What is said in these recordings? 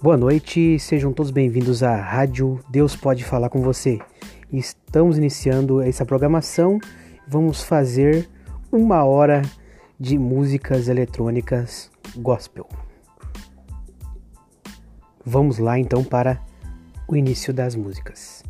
Boa noite, sejam todos bem-vindos à Rádio Deus Pode Falar com Você. Estamos iniciando essa programação. Vamos fazer uma hora de músicas eletrônicas gospel. Vamos lá então para o início das músicas.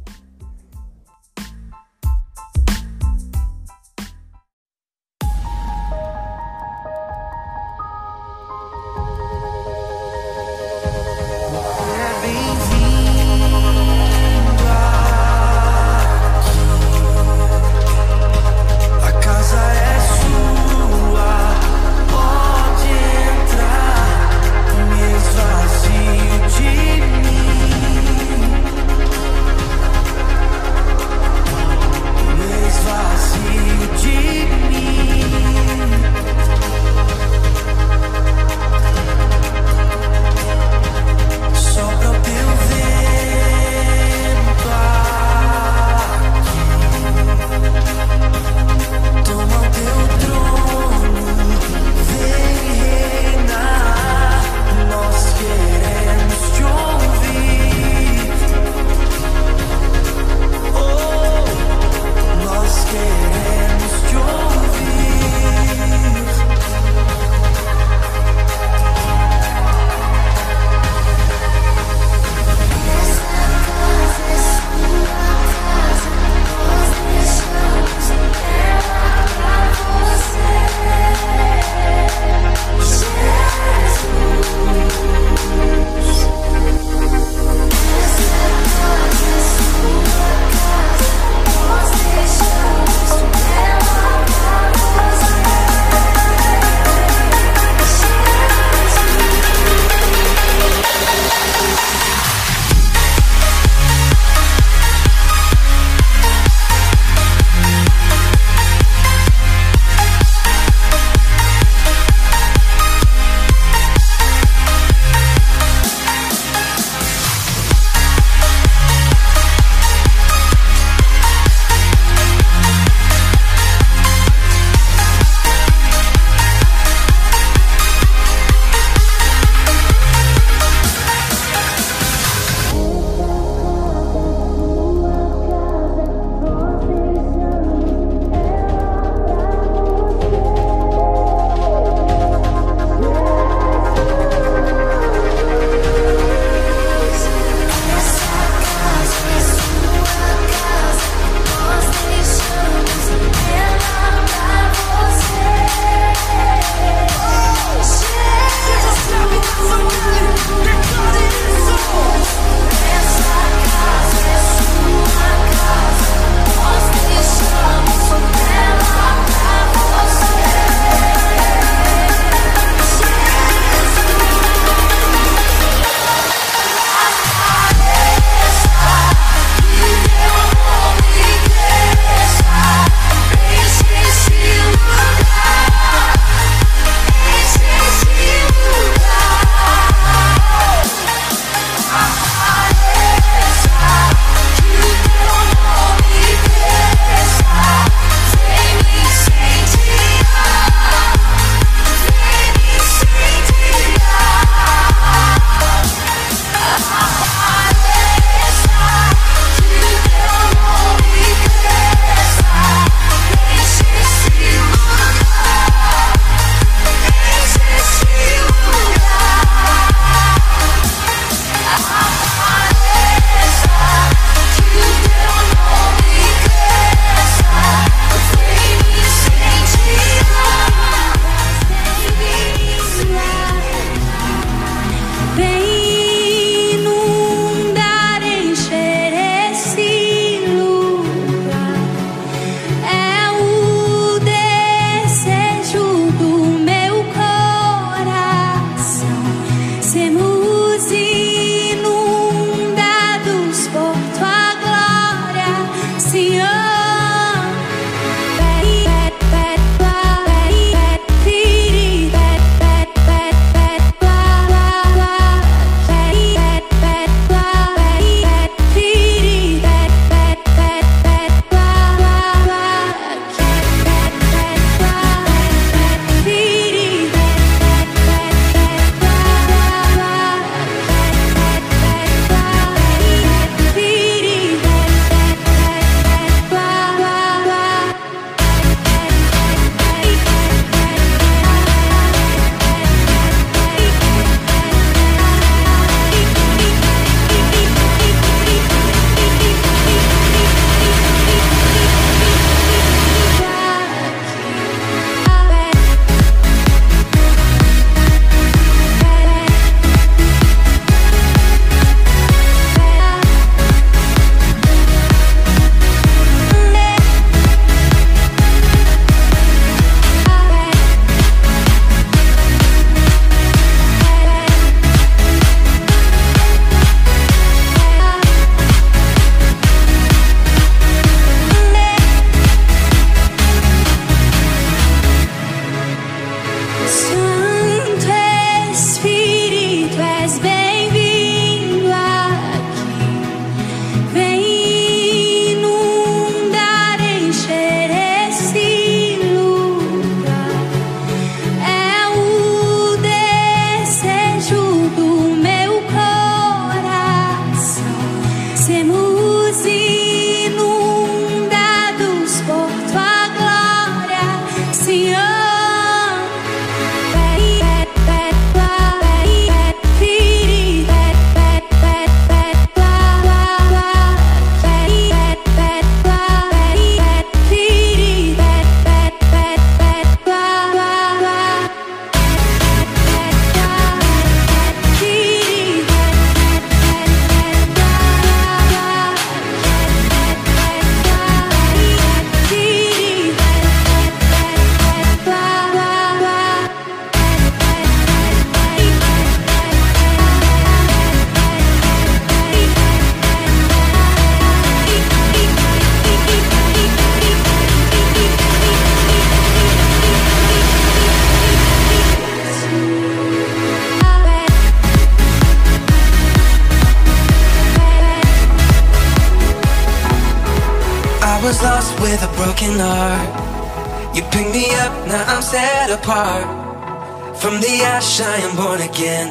Set apart. From the ash, I am born again.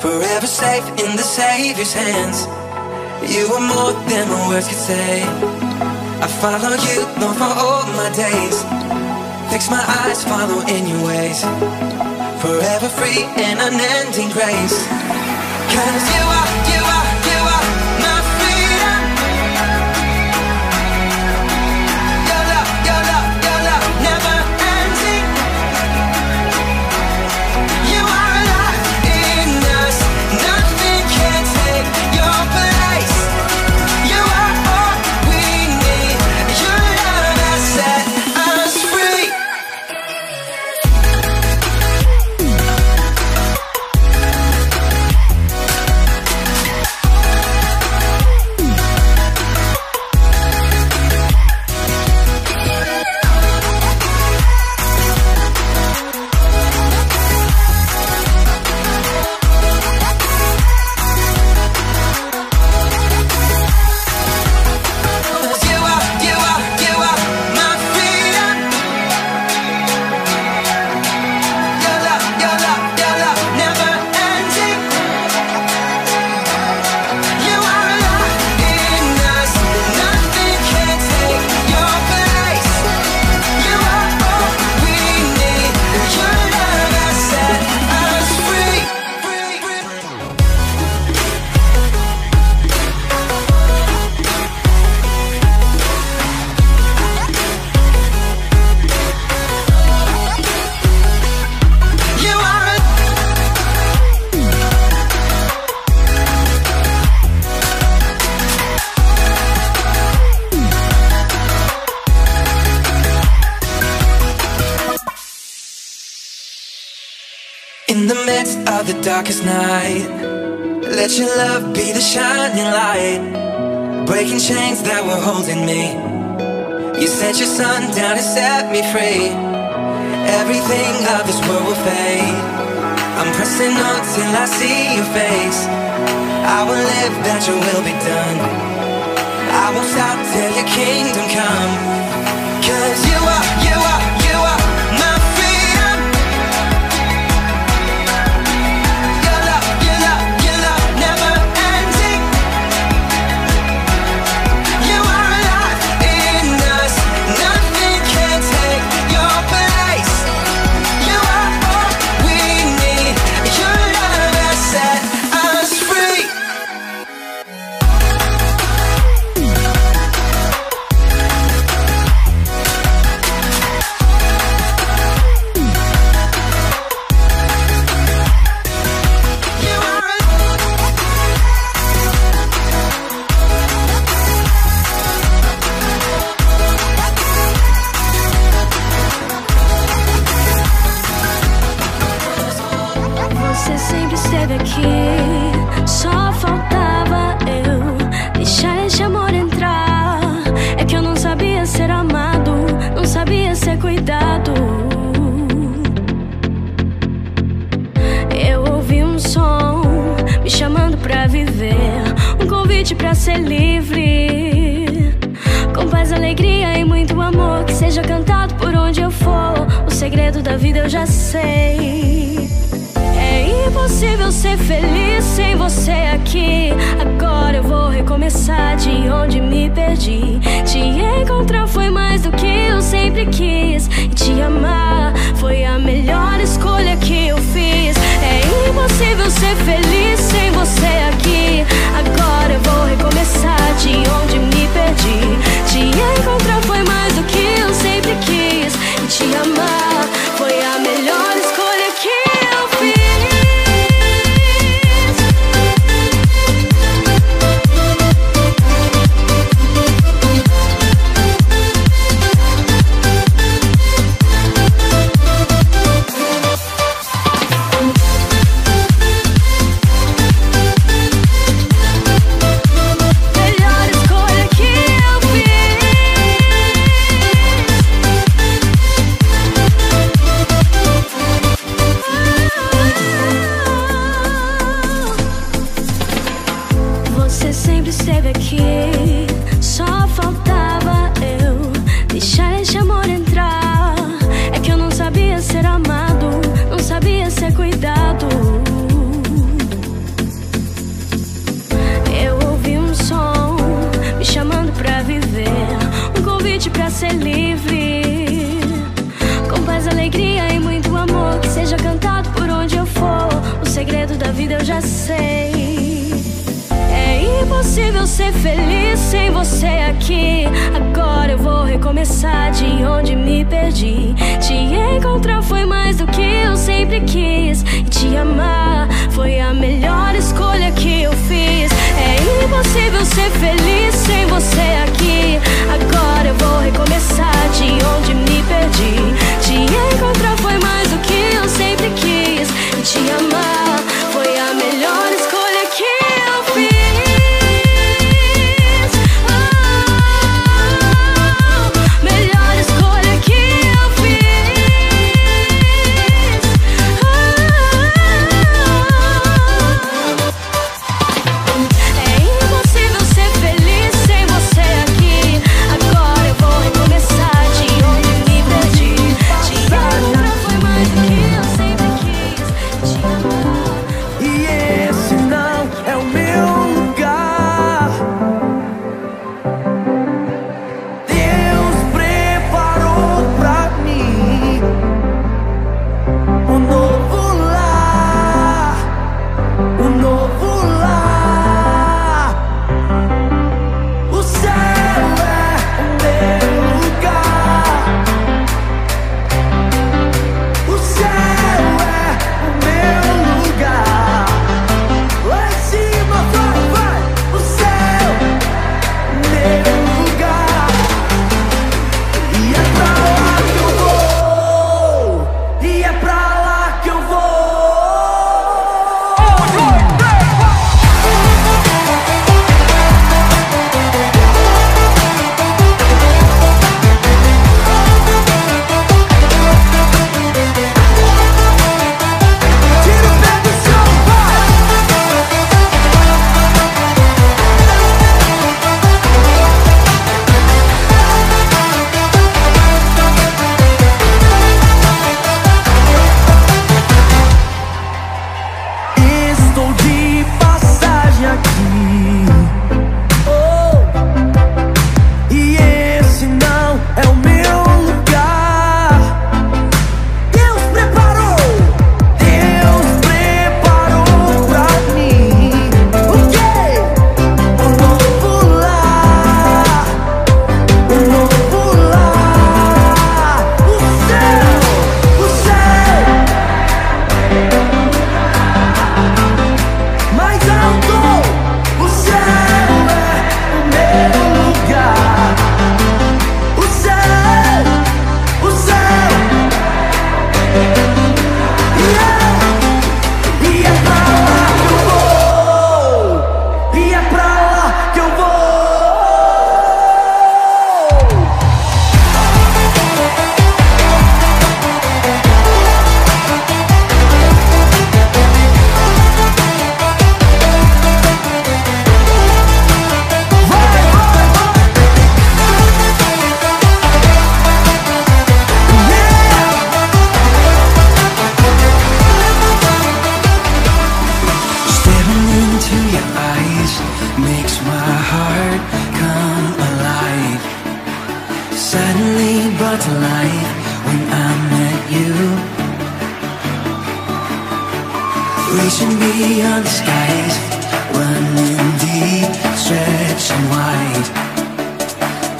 Forever safe in the Savior's hands. You are more than my words could say. I follow you, Lord, for all my days. Fix my eyes, follow in your ways. Forever free in unending grace. Cause you are, darkest night, let your love be the shining light, breaking chains that were holding me. You sent your son down to set me free. Everything of this world will fade. I'm pressing on till I see your face. I will live that your will be done. I won't stop till your kingdom come. Cause you are, you are pra viver, um convite pra ser livre. Com paz, alegria e muito amor, que seja cantado por onde eu for. O segredo da vida eu já sei. Impossível ser feliz sem você aqui. Agora eu vou recomeçar de onde me perdi. Te encontrar foi mais do que eu sempre quis. E te amar foi a melhor escolha que eu fiz. É impossível ser feliz sem você aqui. Agora eu vou recomeçar de onde me perdi. Te encontrar foi mais do que eu sempre quis. E te amar ser livre. impossível ser feliz sem você aqui. Agora eu vou recomeçar de onde me perdi. Te encontrar foi mais do que eu sempre quis. E te amar foi a melhor escolha que eu fiz. É impossível ser feliz sem você aqui. Agora eu vou recomeçar de onde me perdi. Te encontrar foi mais do que eu sempre quis. E te amar.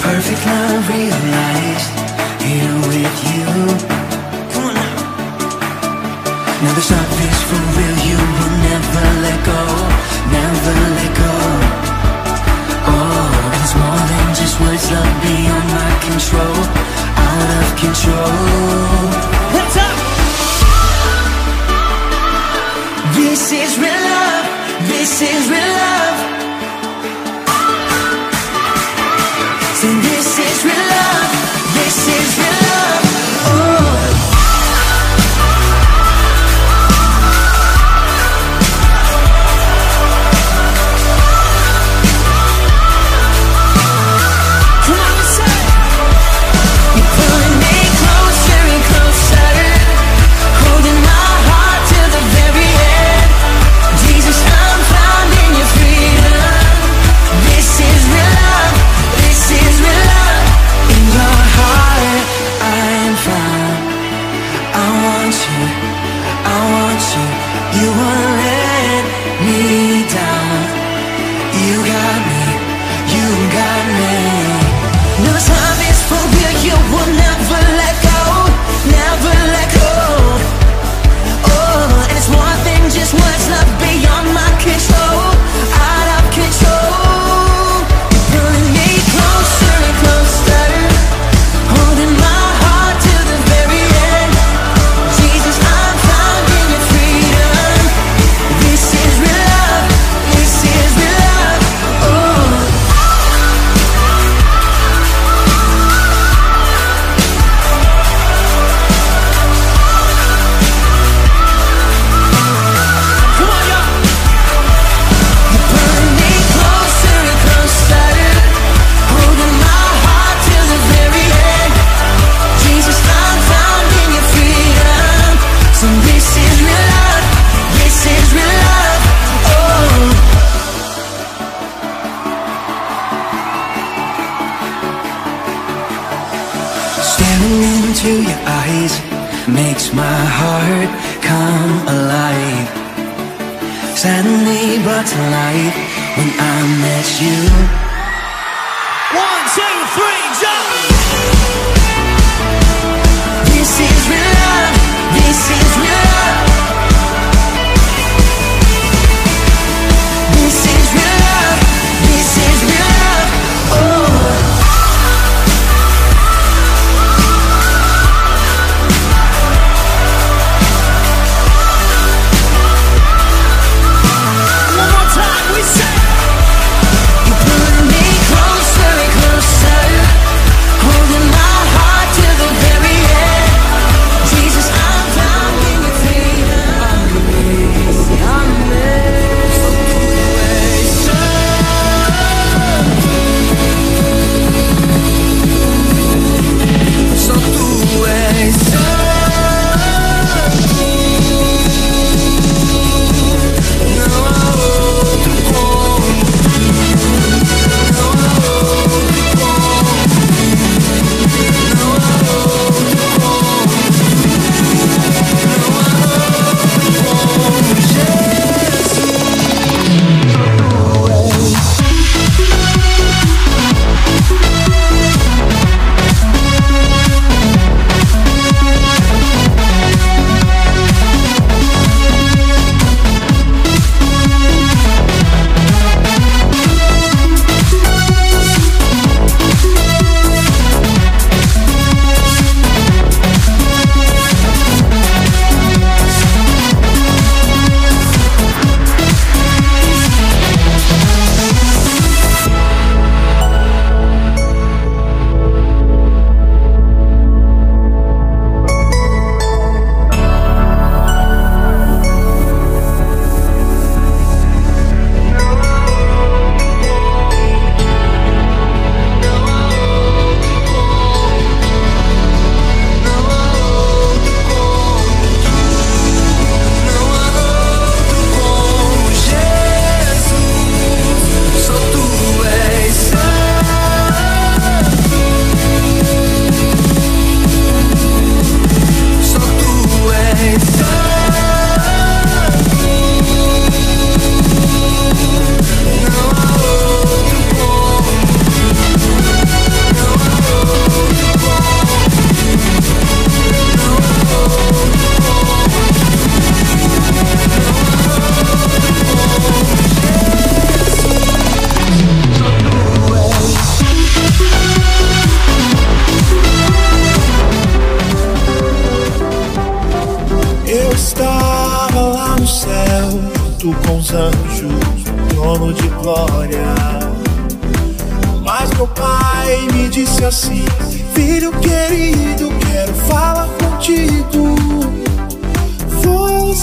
perfect love realized. Here with you. Come on now. Now this love is for real. You will never let go. Never let go. Oh, it's more than just words. Love beyond my control. Out of control. What's up? This is real love. This is real love.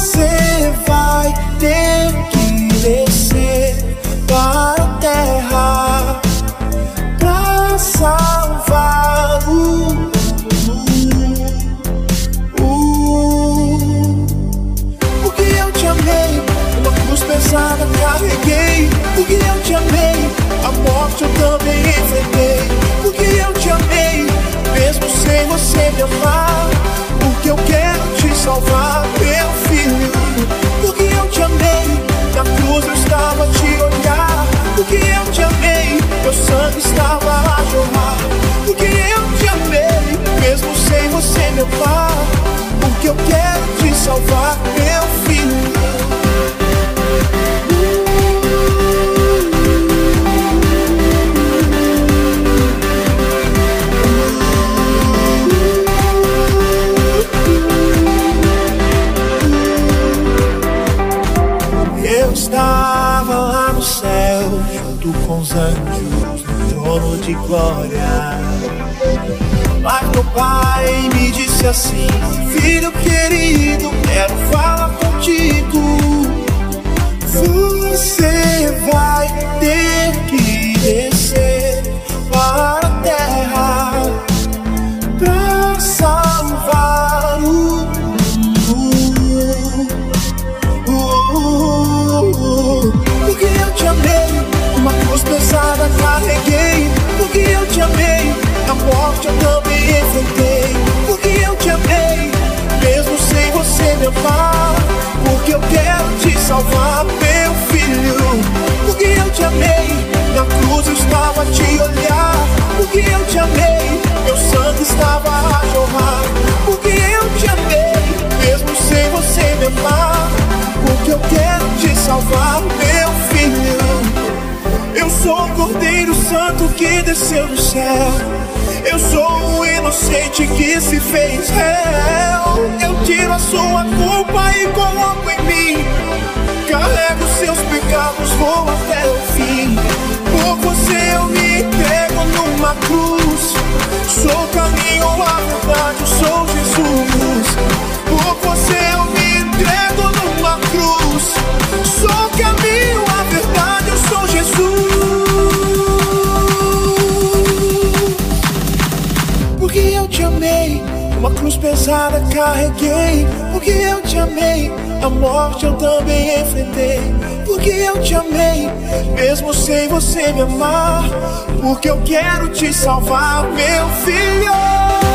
Você vai ter que descer para a terra para salvar o mundo. Porque eu te amei, uma cruz pesada carreguei. Porque eu te amei, a morte eu também enfrentei. Porque eu te amei, mesmo sem você me amar. Meu filho. Porque eu te amei, na cruz eu estava a te olhar. Porque eu te amei, meu sangue estava a jorrar. Porque eu te amei, mesmo sem você me amar. Porque eu quero te salvar, meu glória. Mas meu pai me disse assim: Filho querido, quero falar contigo. Você vai ter que te amei, meu sangue estava a jorrar. Porque eu te amei, mesmo sem você me amar. Porque eu quero te salvar, meu filho. Eu sou o Cordeiro Santo que desceu do céu. Eu sou o inocente que se fez réu. Eu tiro a sua culpa e coloco em mim. Carrego seus pecados, vou até o fim. Por você eu me cruz. Sou o caminho, a verdade, eu sou Jesus. Por você eu me entrego numa cruz. Sou o caminho, a verdade, eu sou Jesus. Porque eu te amei, uma cruz pesada carreguei. Porque eu te amei, a morte eu também enfrentei. Porque eu te amei, mesmo sem você me amar. Porque eu quero te salvar, meu filho.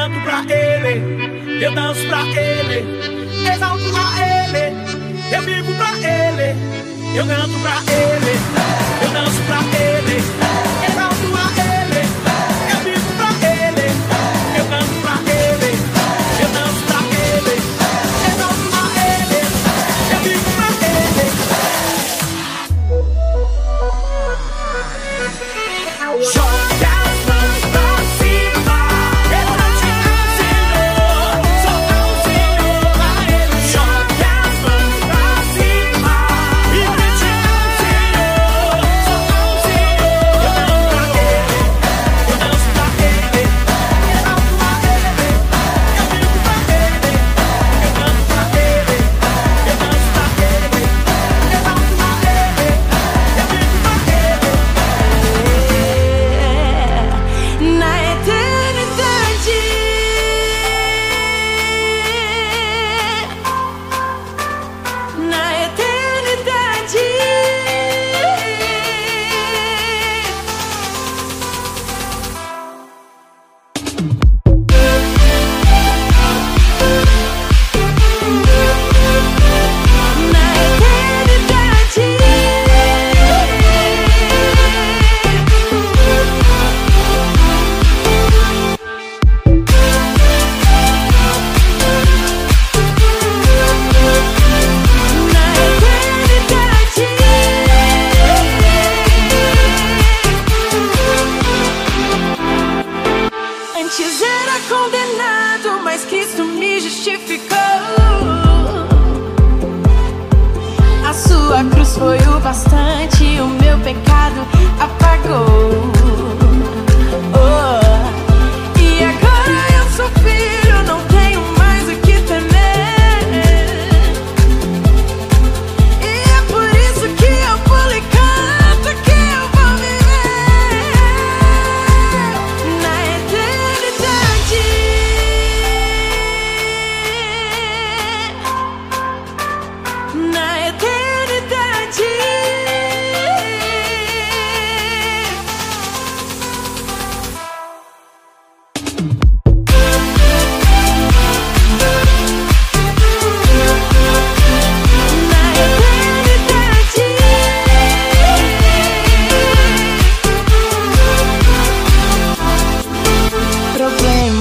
canto pra Ele, eu danço pra Ele, exalto a Ele, eu vivo pra Ele, eu canto pra Ele, eu danço pra Ele.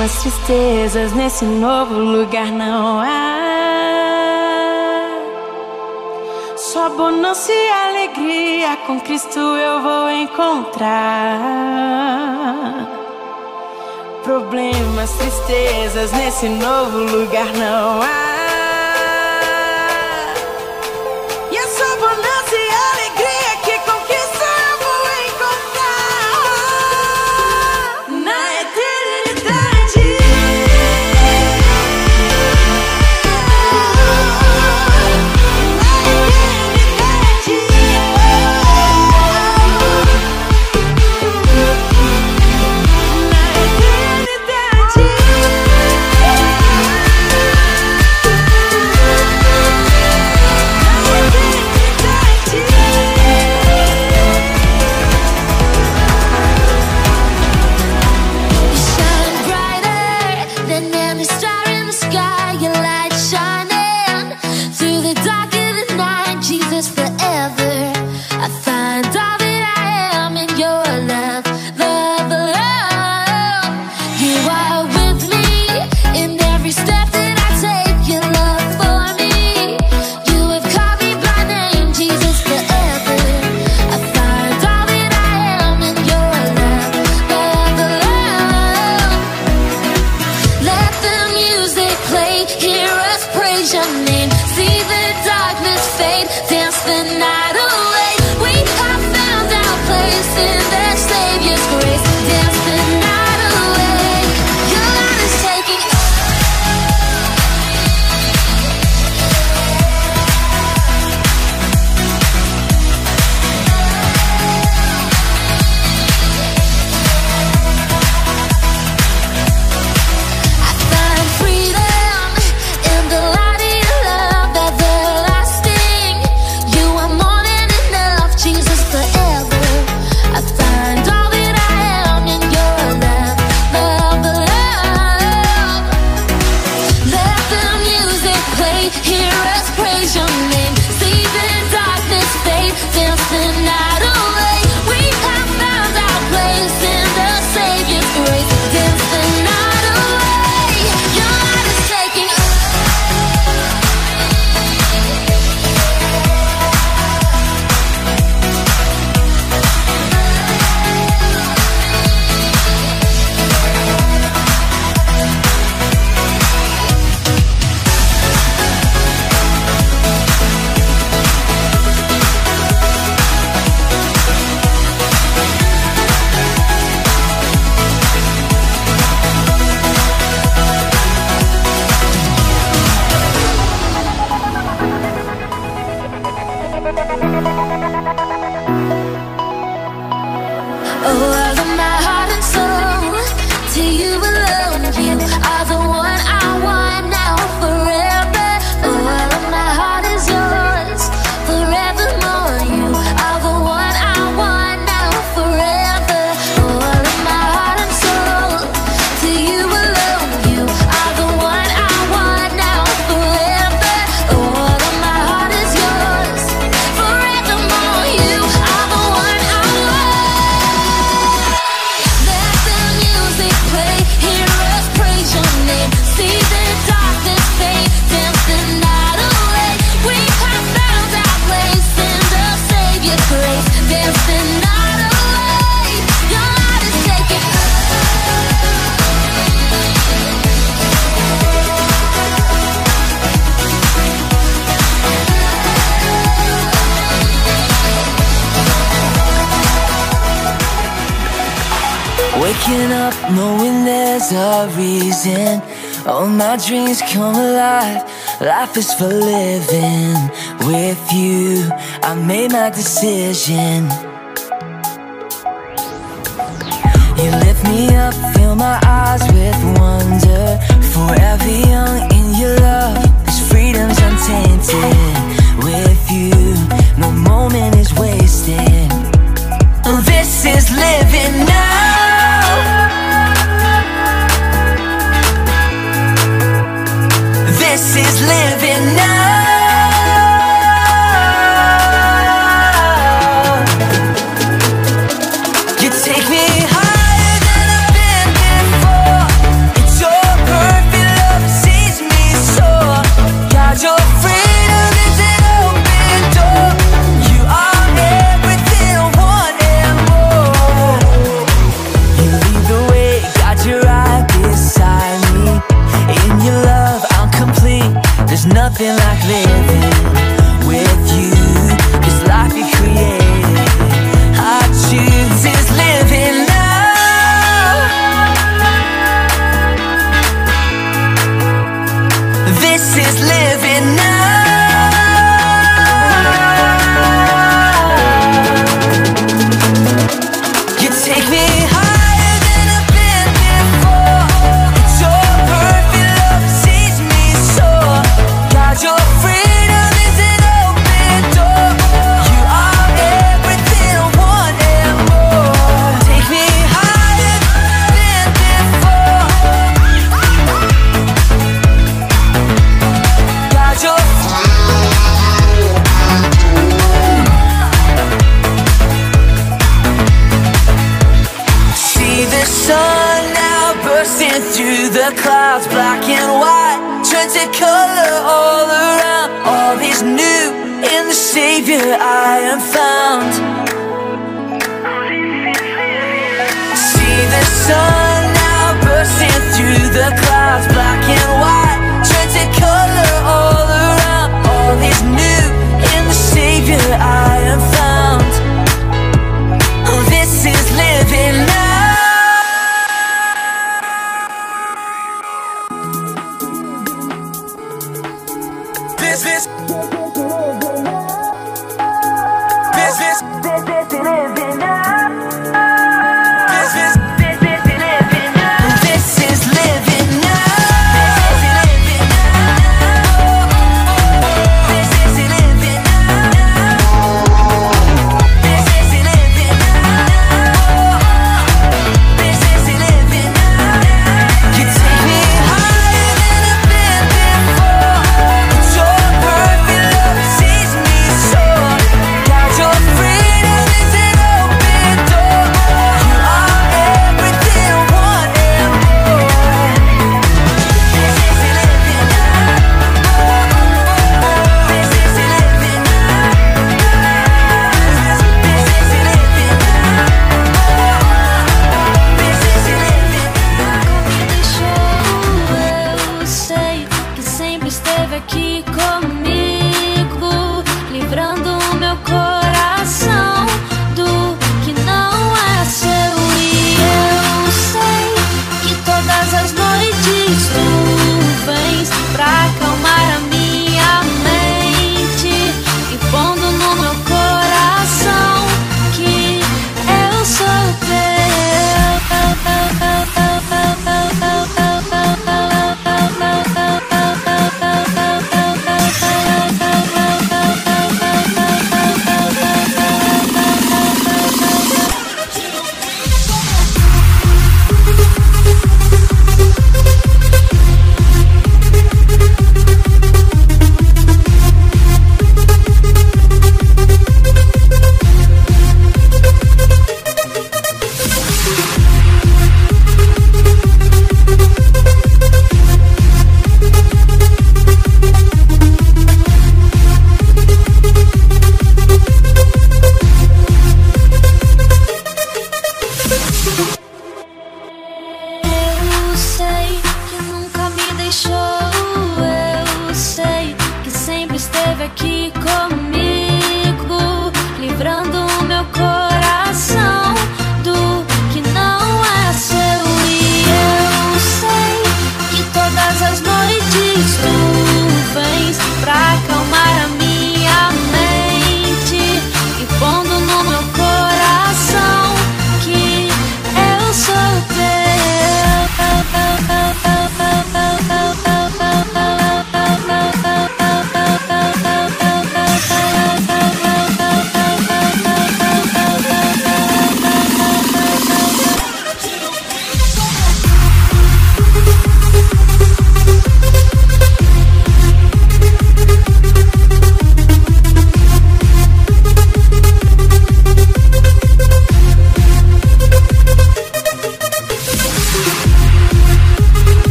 Problemas, tristezas nesse novo lugar não há. Só bonança e alegria com Cristo eu vou encontrar. Problemas, tristezas nesse novo lugar não há. Dreams come alive. Life is for living with you. I made my decision. You lift me up, fill my eyes with wonder. Forever young in your love, this freedom's untainted. With you, no moment is wasted. This is living now.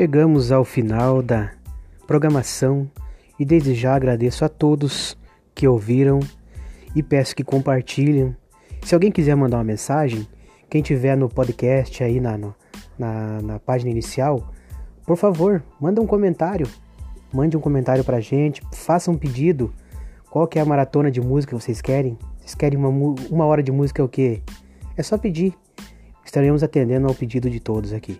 Chegamos ao final da programação e desde já agradeço a todos que ouviram e peço que compartilhem. Se alguém quiser mandar uma mensagem, quem tiver no podcast aí na, na, na página inicial, por favor, manda um comentário. Mande um comentário pra gente, faça um pedido. Qual que é a maratona de música que vocês querem? Vocês querem uma, uma hora de música é o quê? É só pedir. Estaremos atendendo ao pedido de todos aqui.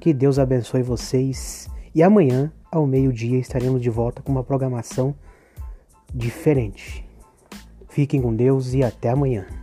Que Deus abençoe vocês. E amanhã, ao meio-dia, estaremos de volta com uma programação diferente. Fiquem com Deus e até amanhã.